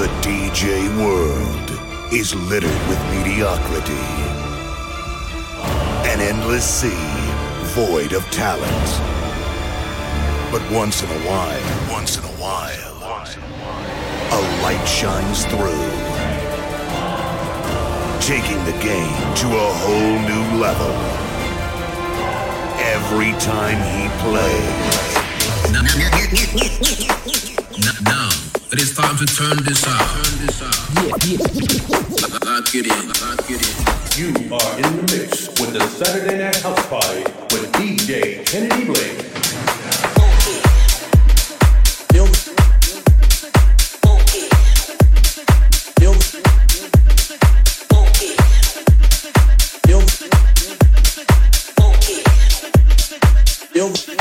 The DJ world is littered with mediocrity. An endless sea void of talent. But once in a while, once in a while, a light shines through. Taking the game to a whole new level. Every time he plays. Now, it is time to turn this out. Turn this out. Yeah, yeah. Lock it in. Lock it in. You are in the mix with the Saturday Night House Party with DJ Kennedy Blake. Feel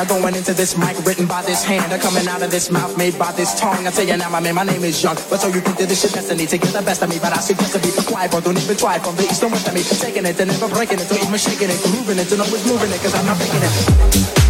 into this mic written by this hand. I'm coming out of this mouth made by this tongue. I tell you now, my man, my name is Young. But so you think that this shit destiny to get the best of me. But I suggest to be quiet, but don't even try. From the east and west of me, taking it and never breaking it. So even shaking it, moving it, and always moving it, cause I'm not faking it.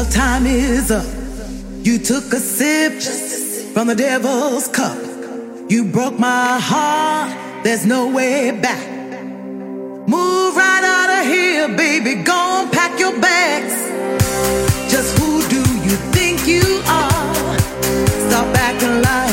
Your time is up. You took a sip from the devil's cup. You broke my heart. There's no way back. Move right out of here, baby. Go on, pack your bags. Just who do you think you are? Stop acting like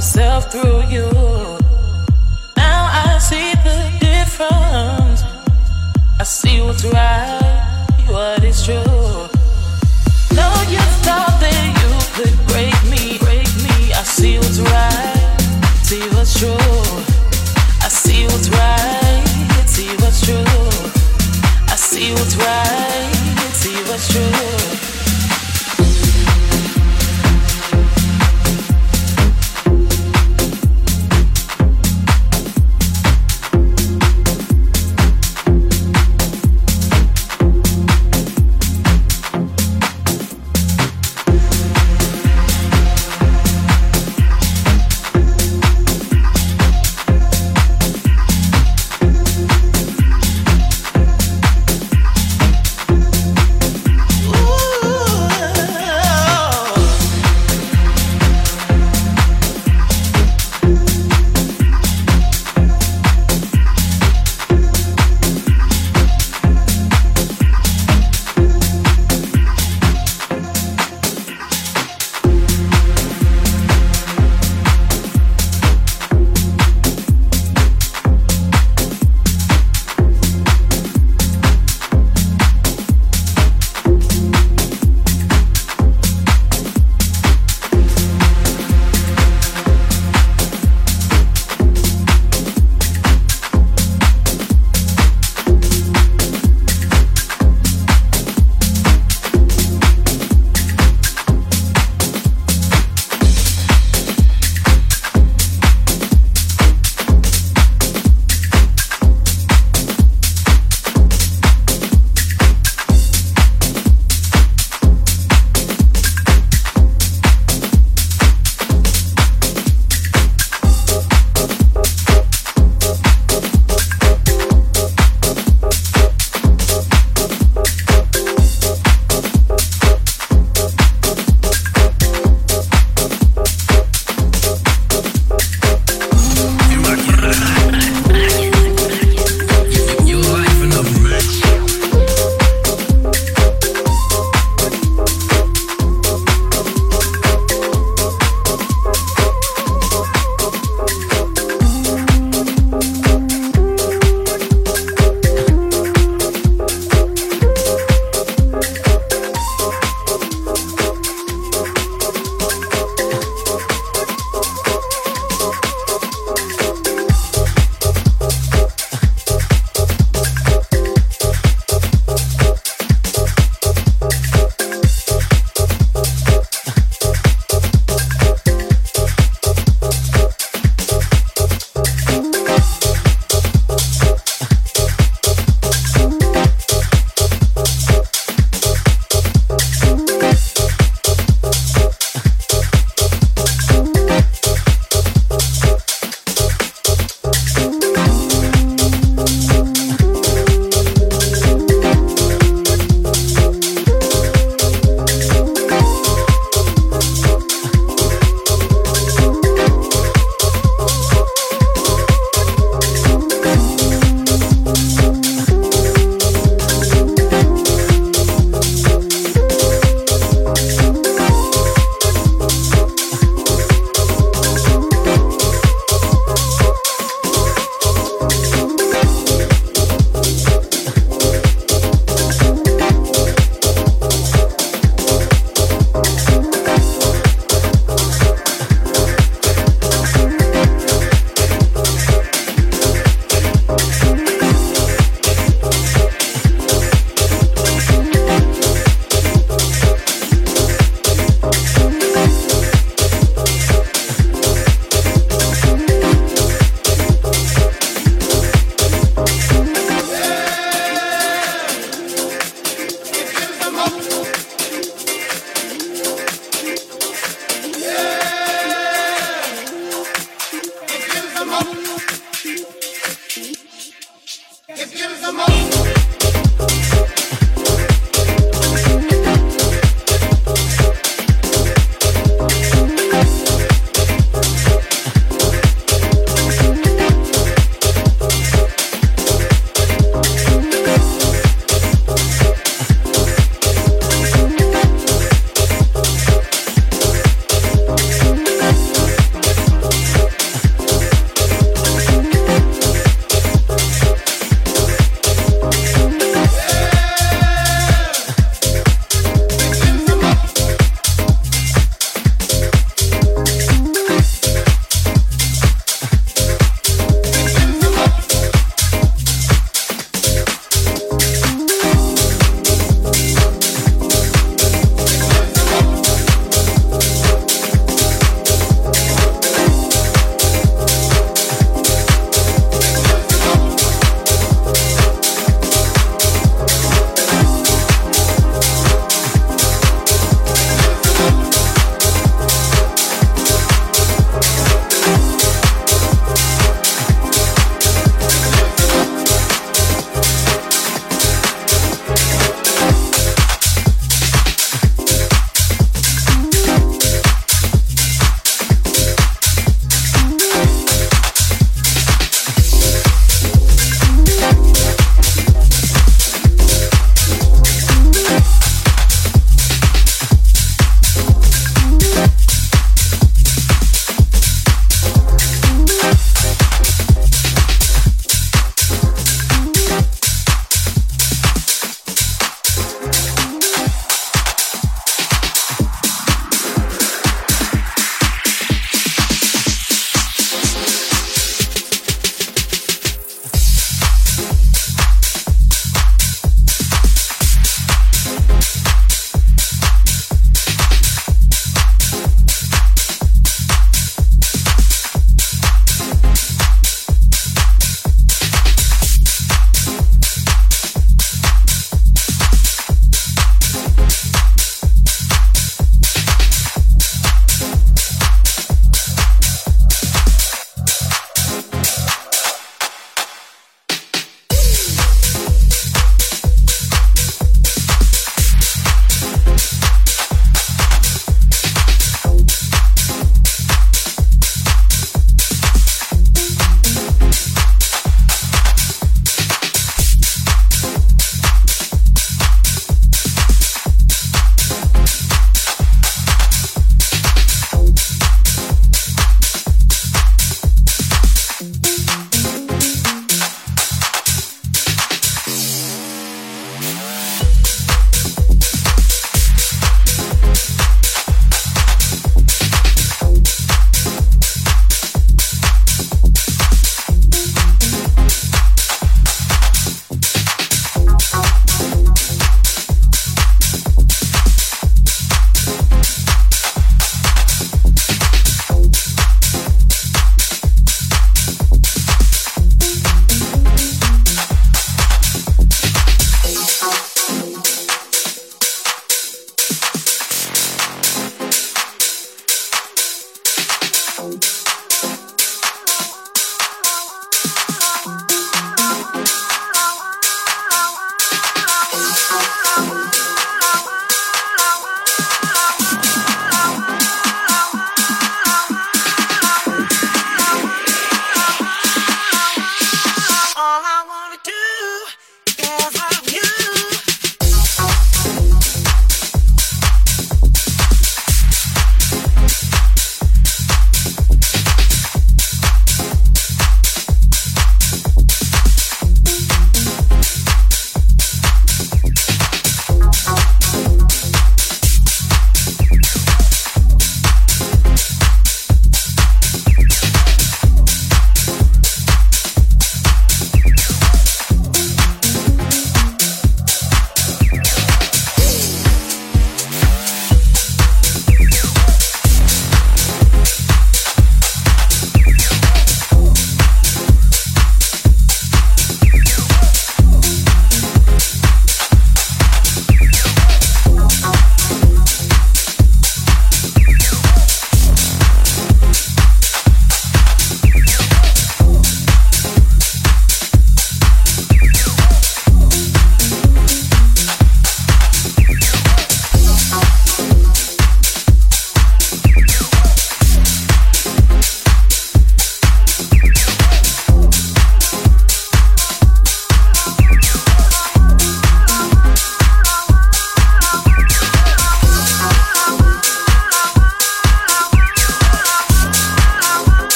through you. Now I see the difference. I see what's right, what is true. No, you thought that you could break me, break me. I see what's right, see what's true. I see what's right, see what's true. I see what's right, see what's true.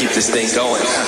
Keep this thing going.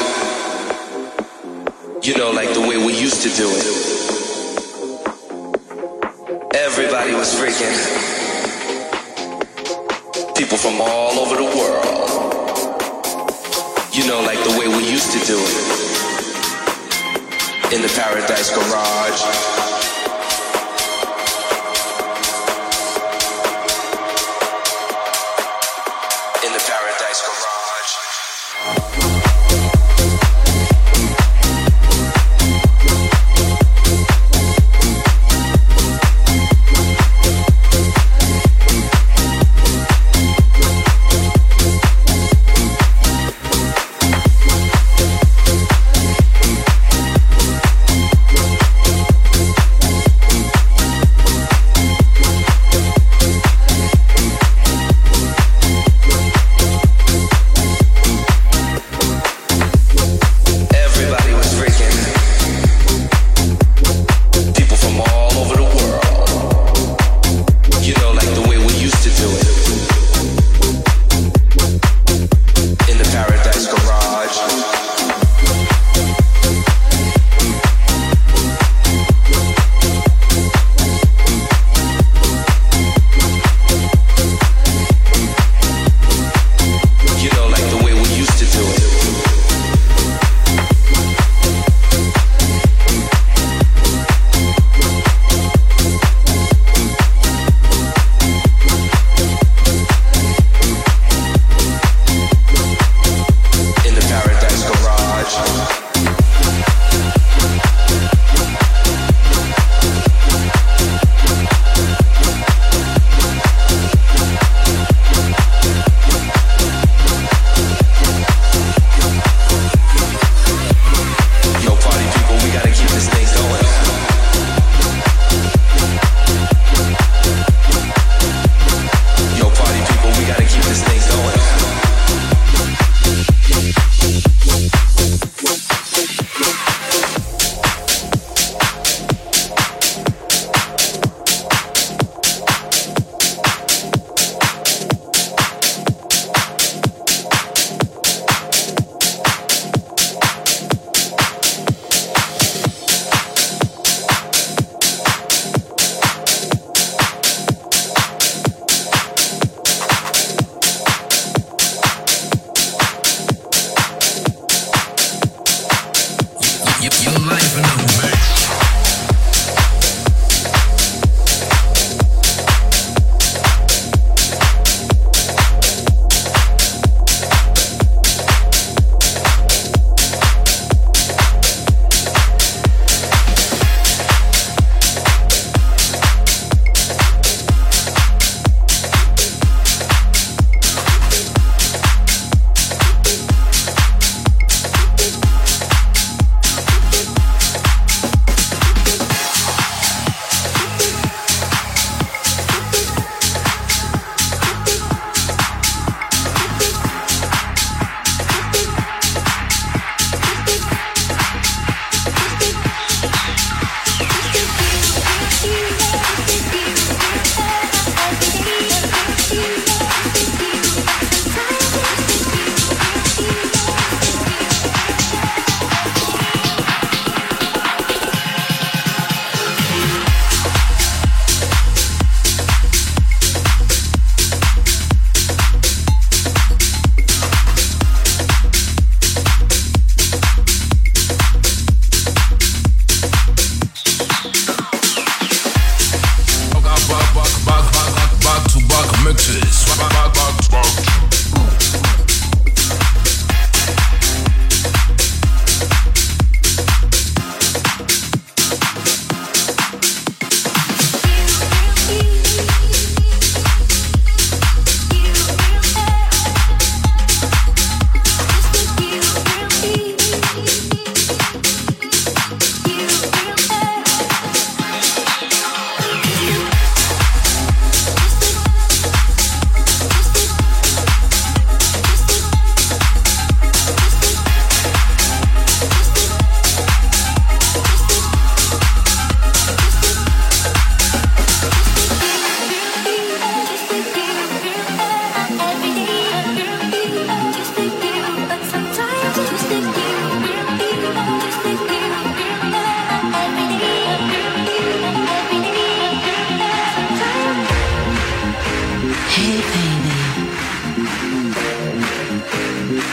Hey, baby.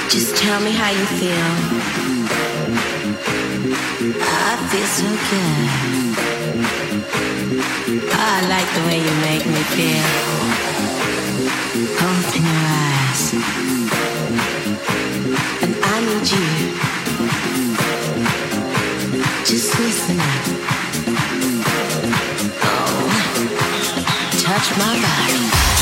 Just tell me how you feel. I feel so good. I like the way you make me feel. Open your eyes. And I need you. Just listen up. Oh, touch my body.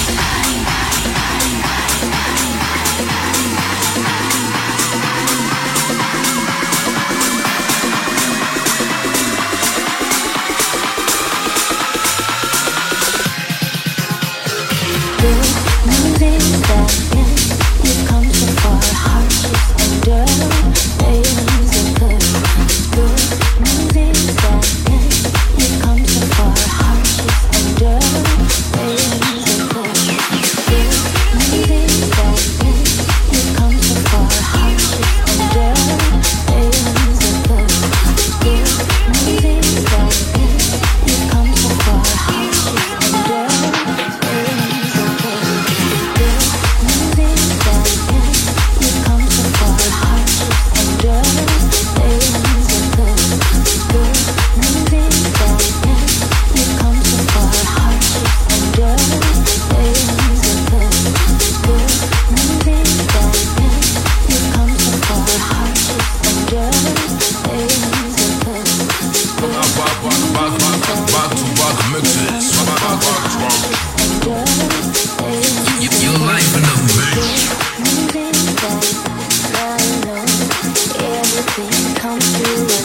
dream come true.